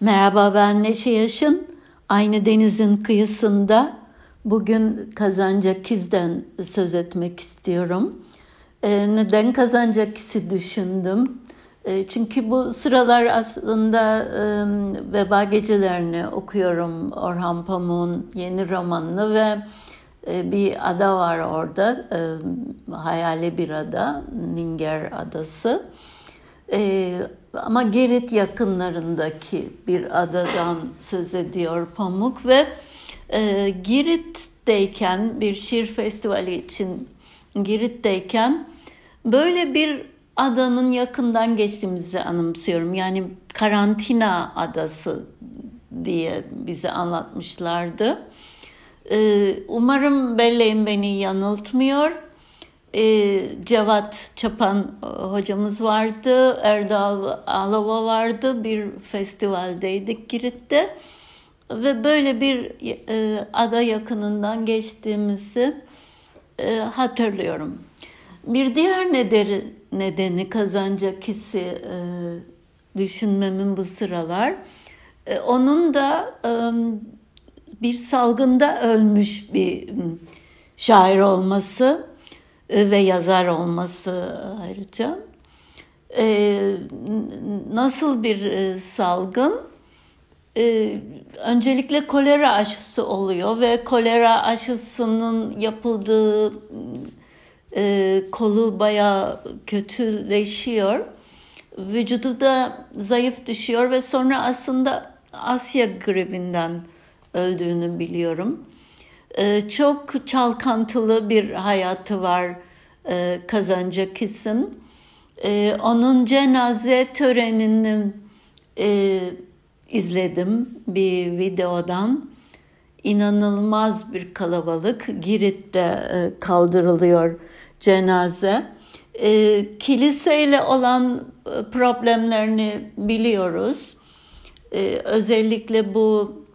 Merhaba ben Neşe Yaşın. Aynı denizin kıyısında bugün Kazancakiz'den söz etmek istiyorum. Ee, neden Kazancakiz'i düşündüm? Ee, çünkü bu sıralar aslında e, Veba Gecelerini okuyorum. Orhan Pamuk'un yeni romanını ve e, bir ada var orada. E, hayali bir ada, Ninger Adası. E, ama Girit yakınlarındaki bir adadan söz ediyor Pamuk ve e, Girit'teyken bir şiir festivali için Girit'teyken böyle bir adanın yakından geçtiğimizi anımsıyorum. Yani karantina adası diye bize anlatmışlardı. Ee, umarım belleğim beni yanıltmıyor e, Cevat Çapan e, hocamız vardı, Erdal Alava vardı. Bir festivaldeydik Girit'te. Ve böyle bir e, ada yakınından geçtiğimizi e, hatırlıyorum. Bir diğer nedeni, nedeni Kazancakis'i e, düşünmemin bu sıralar. E, onun da e, bir salgında ölmüş bir şair olması ve yazar olması ayrıca. Ee, nasıl bir e, salgın? Ee, öncelikle kolera aşısı oluyor ve kolera aşısının yapıldığı e, kolu bayağı kötüleşiyor. Vücudu da zayıf düşüyor ve sonra aslında Asya gribinden öldüğünü biliyorum. Ee, çok çalkantılı bir hayatı var e, kazanacak isim. Ee, onun cenaze törenini e, izledim bir videodan. İnanılmaz bir kalabalık. Girit'te e, kaldırılıyor cenaze. kiliseyle olan problemlerini biliyoruz. özellikle bu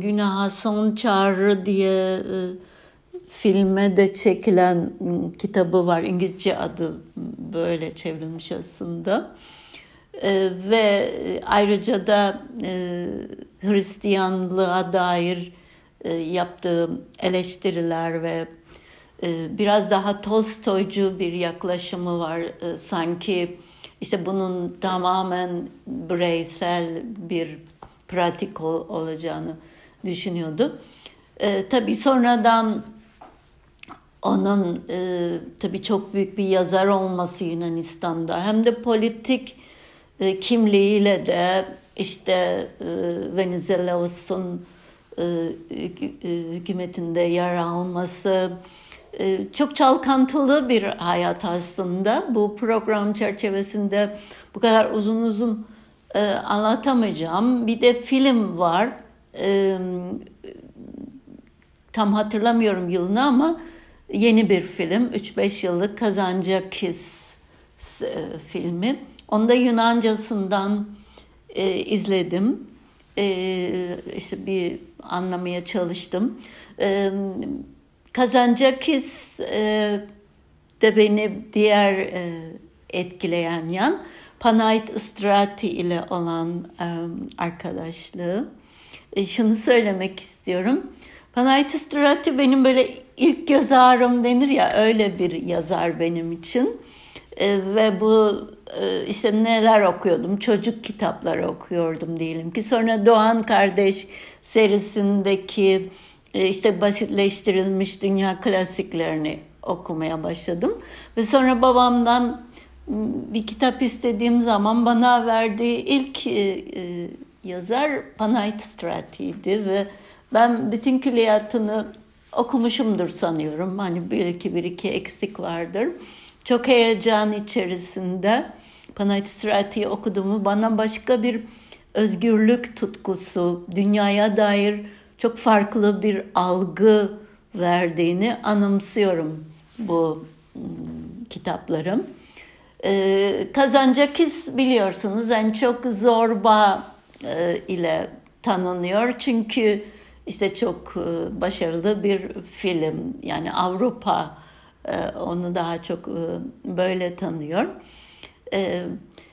günaha son çağrı diye e, filme de çekilen hmm, kitabı var. İngilizce adı böyle çevrilmiş aslında. E, ve ayrıca da e, Hristiyanlığa dair e, yaptığı eleştiriler ve e, biraz daha Tolstoycu bir yaklaşımı var. E, sanki işte bunun tamamen bireysel bir pratik ol, olacağını düşünüyordu. E, tabii sonradan onun e, tabii çok büyük bir yazar olması Yunanistan'da hem de politik e, kimliğiyle de işte e, Venizelos'un e, hükümetinde yer alması e, çok çalkantılı bir hayat aslında. Bu program çerçevesinde bu kadar uzun uzun e, anlatamayacağım. Bir de film var. E, tam hatırlamıyorum yılını ama yeni bir film. 3-5 yıllık Kazancakis e, filmi. Onu da Yunancasından e, izledim. E, işte bir anlamaya çalıştım. E, Kazancakis e, de beni diğer e, etkileyen yan Panayt Strati ile olan arkadaşlığı. E, şunu söylemek istiyorum. Panayt Strati benim böyle ilk göz ağrım denir ya öyle bir yazar benim için. E, ve bu e, işte neler okuyordum, çocuk kitapları okuyordum diyelim ki. Sonra Doğan Kardeş serisindeki işte basitleştirilmiş dünya klasiklerini okumaya başladım. Ve sonra babamdan bir kitap istediğim zaman bana verdiği ilk e, e, yazar Panayt Strati'ydi ve ben bütün külliyatını okumuşumdur sanıyorum. Hani bir iki bir iki eksik vardır. Çok heyecan içerisinde Panayt Strati'yi okuduğumu bana başka bir özgürlük tutkusu, dünyaya dair çok farklı bir algı verdiğini anımsıyorum bu kitaplarım. Ee, Kazancakis biliyorsunuz en çok zorba e, ile tanınıyor. Çünkü işte çok e, başarılı bir film. Yani Avrupa e, onu daha çok böyle tanıyor.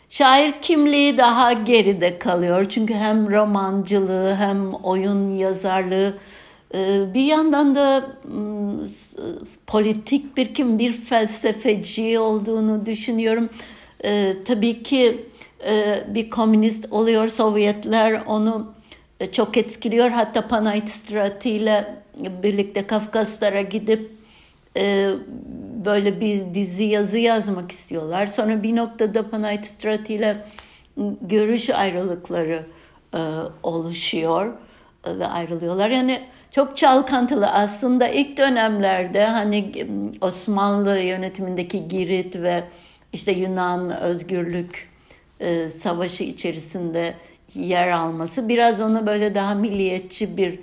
Şair kimliği daha geride kalıyor. Çünkü hem romancılığı hem oyun yazarlığı e, bir yandan da politik bir kim, bir felsefeci olduğunu düşünüyorum. E, tabii ki e, bir komünist oluyor. Sovyetler onu çok etkiliyor. Hatta Panayt ile birlikte Kafkaslara gidip böyle bir dizi yazı yazmak istiyorlar. Sonra bir noktada Panayt ile görüş ayrılıkları oluşuyor ve ayrılıyorlar. Yani çok çalkantılı aslında ilk dönemlerde hani Osmanlı yönetimindeki Girit ve işte Yunan özgürlük e, savaşı içerisinde yer alması biraz onu böyle daha milliyetçi bir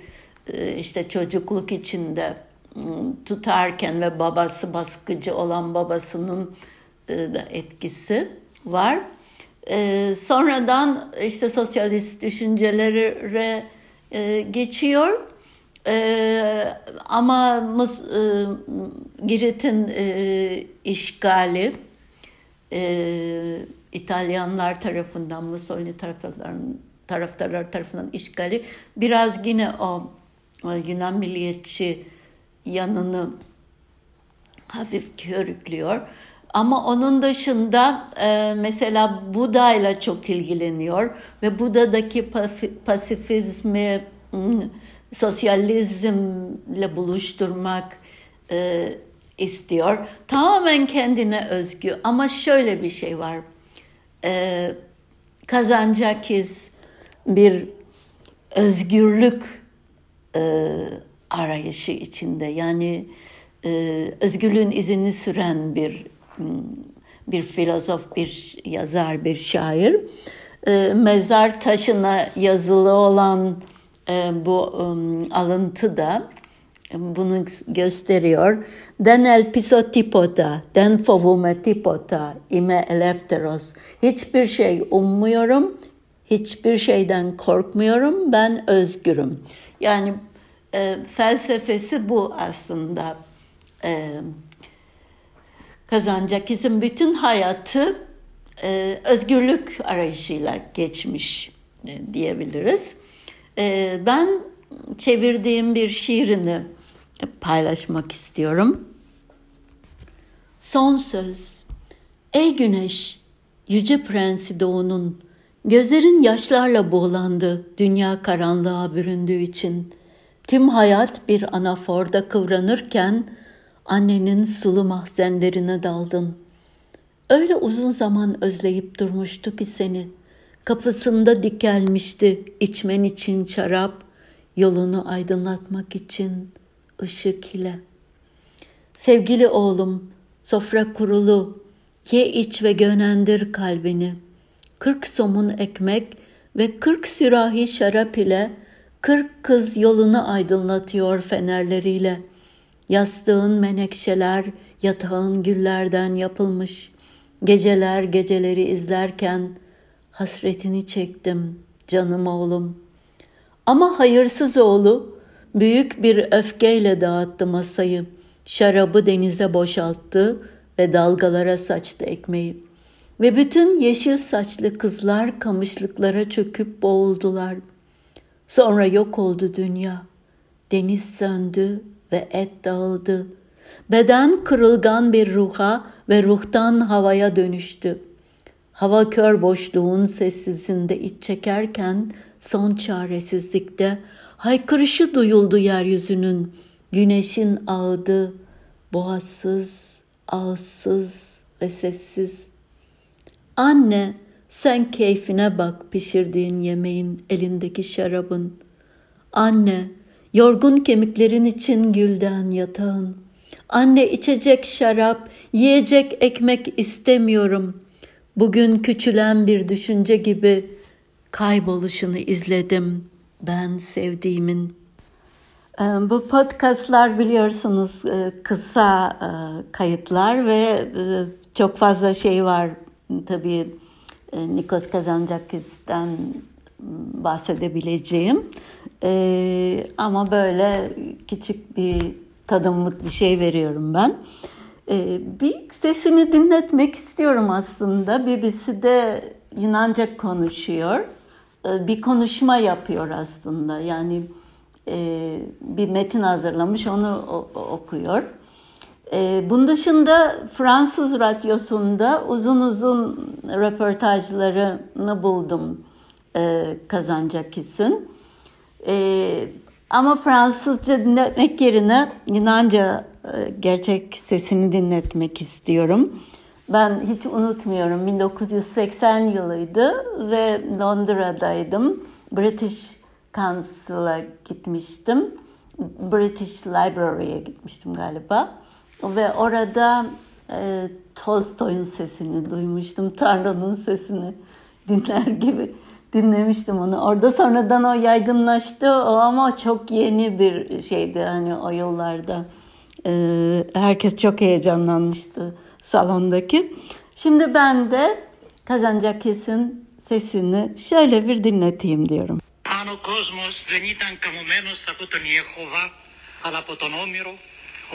e, işte çocukluk içinde tutarken ve babası baskıcı olan babasının e, etkisi var. Sonradan işte sosyalist düşüncelere geçiyor ee, ama Mıs, e, Girit'in e, işgali e, İtalyanlar tarafından, Mussolini taraftarların taraftarlar tarafından işgali biraz yine o, o Yunan milliyetçi yanını hafif körüklüyor. Ama onun dışında e, mesela Buda ile çok ilgileniyor ve Buda'daki pasifizmi sosyalizmle buluşturmak e, istiyor. Tamamen kendine özgü ama şöyle bir şey var. E, Kazancakis bir özgürlük e, arayışı içinde. Yani e, özgürlüğün izini süren bir bir filozof, bir yazar, bir şair. E, mezar taşına yazılı olan bu um, alıntı da bunu gösteriyor. Den elpiso tipota, den fovume tipota, ime elefteros. Hiçbir şey ummuyorum, hiçbir şeyden korkmuyorum, ben özgürüm. Yani e, felsefesi bu aslında. E, Kazancakis'in bütün hayatı e, özgürlük arayışıyla geçmiş e, diyebiliriz. Ee, ben çevirdiğim bir şiirini paylaşmak istiyorum. Son söz. Ey güneş, yüce prensi doğunun, gözlerin yaşlarla boğlandı dünya karanlığa büründüğü için. Tüm hayat bir anaforda kıvranırken annenin sulu mahzenlerine daldın. Öyle uzun zaman özleyip durmuştu ki seni.'' Kapısında dikelmişti içmen için şarap, yolunu aydınlatmak için ışık ile. Sevgili oğlum, sofra kurulu, ye iç ve gönendir kalbini. Kırk somun ekmek ve kırk sürahi şarap ile kırk kız yolunu aydınlatıyor fenerleriyle. Yastığın menekşeler, yatağın güllerden yapılmış. Geceler geceleri izlerken hasretini çektim canım oğlum. Ama hayırsız oğlu büyük bir öfkeyle dağıttı masayı. Şarabı denize boşalttı ve dalgalara saçtı ekmeği. Ve bütün yeşil saçlı kızlar kamışlıklara çöküp boğuldular. Sonra yok oldu dünya. Deniz söndü ve et dağıldı. Beden kırılgan bir ruha ve ruhtan havaya dönüştü.'' Hava kör boşluğun sessizinde iç çekerken son çaresizlikte haykırışı duyuldu yeryüzünün. Güneşin ağıdı boğazsız, ağızsız ve sessiz. Anne sen keyfine bak pişirdiğin yemeğin, elindeki şarabın. Anne yorgun kemiklerin için gülden yatağın. Anne içecek şarap, yiyecek ekmek istemiyorum.'' Bugün küçülen bir düşünce gibi kayboluşunu izledim ben sevdiğimin. Ee, bu podcastlar biliyorsunuz e, kısa e, kayıtlar ve e, çok fazla şey var. Tabii Nikos Kazantzakis'ten bahsedebileceğim. Ama böyle küçük bir tadımlık bir şey veriyorum ben. Ee, bir sesini dinletmek istiyorum aslında. BBC'de Yunanca konuşuyor. E, bir konuşma yapıyor aslında. Yani e, bir metin hazırlamış, onu okuyor. E, bunun dışında Fransız radyosunda uzun uzun röportajlarını buldum Kazancakis'in. Ama Fransızca dinletmek yerine Yunanca gerçek sesini dinletmek istiyorum. Ben hiç unutmuyorum 1980 yılıydı ve Londra'daydım. British Council'a gitmiştim. British Library'e gitmiştim galiba. Ve orada e, Tolstoy'un sesini duymuştum. Tanrı'nın sesini dinler gibi dinlemiştim onu. Orada sonradan o yaygınlaştı o ama çok yeni bir şeydi hani o yıllarda. Ee, herkes çok heyecanlanmıştı salondaki. Şimdi ben de Kazancakis'in sesini şöyle bir dinleteyim diyorum. Αν ο κόσμος δεν ήταν καμωμένος από τον Ιεχωβά, αλλά από τον Όμηρο,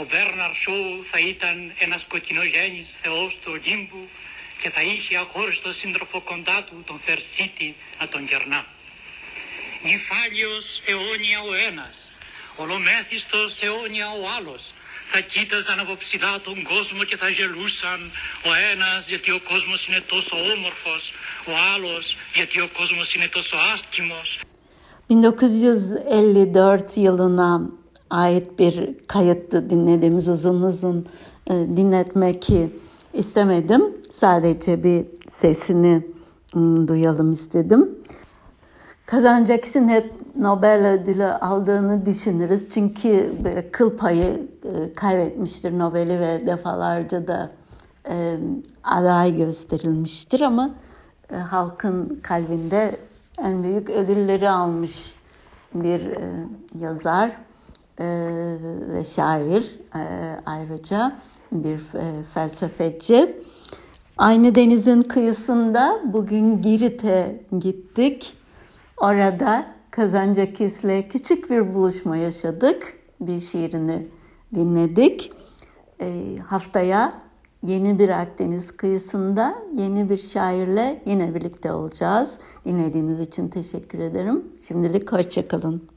ο Μπέρναρ Σόου θα ήταν ένας κοκκινογέννης θεός του Ολύμπου και θα είχε αχώριστο σύντροφο κοντά του, τον Θερσίτη, να τον κερνά. Νυφάλιος αιώνια ο ένας, ολομέθιστος αιώνια ο άλλος, θα κοίταζαν από ψηλά τον κόσμο και θα γελούσαν ο ένας γιατί ο κόσμος είναι τόσο όμορφος, ο άλλος γιατί ο κόσμος είναι τόσο άσχημος. 1954 yılına ait bir kayıttı dinlediğimiz uzun uzun e, dinletmek istemedim. Sadece bir sesini m, duyalım istedim. Kazancakis'in hep Nobel ödülü aldığını düşünürüz. Çünkü böyle kıl payı e, kaybetmiştir Nobel'i ve defalarca da e, aday gösterilmiştir ama e, halkın kalbinde en büyük ödülleri almış bir yazar ve şair ayrıca bir e, felsefeci. Aynı denizin kıyısında bugün Girit'e gittik. Orada Kazancakis'le küçük bir buluşma yaşadık. Bir şiirini dinledik. E, haftaya yeni bir Akdeniz kıyısında yeni bir şairle yine birlikte olacağız. Dinlediğiniz için teşekkür ederim. Şimdilik hoşçakalın.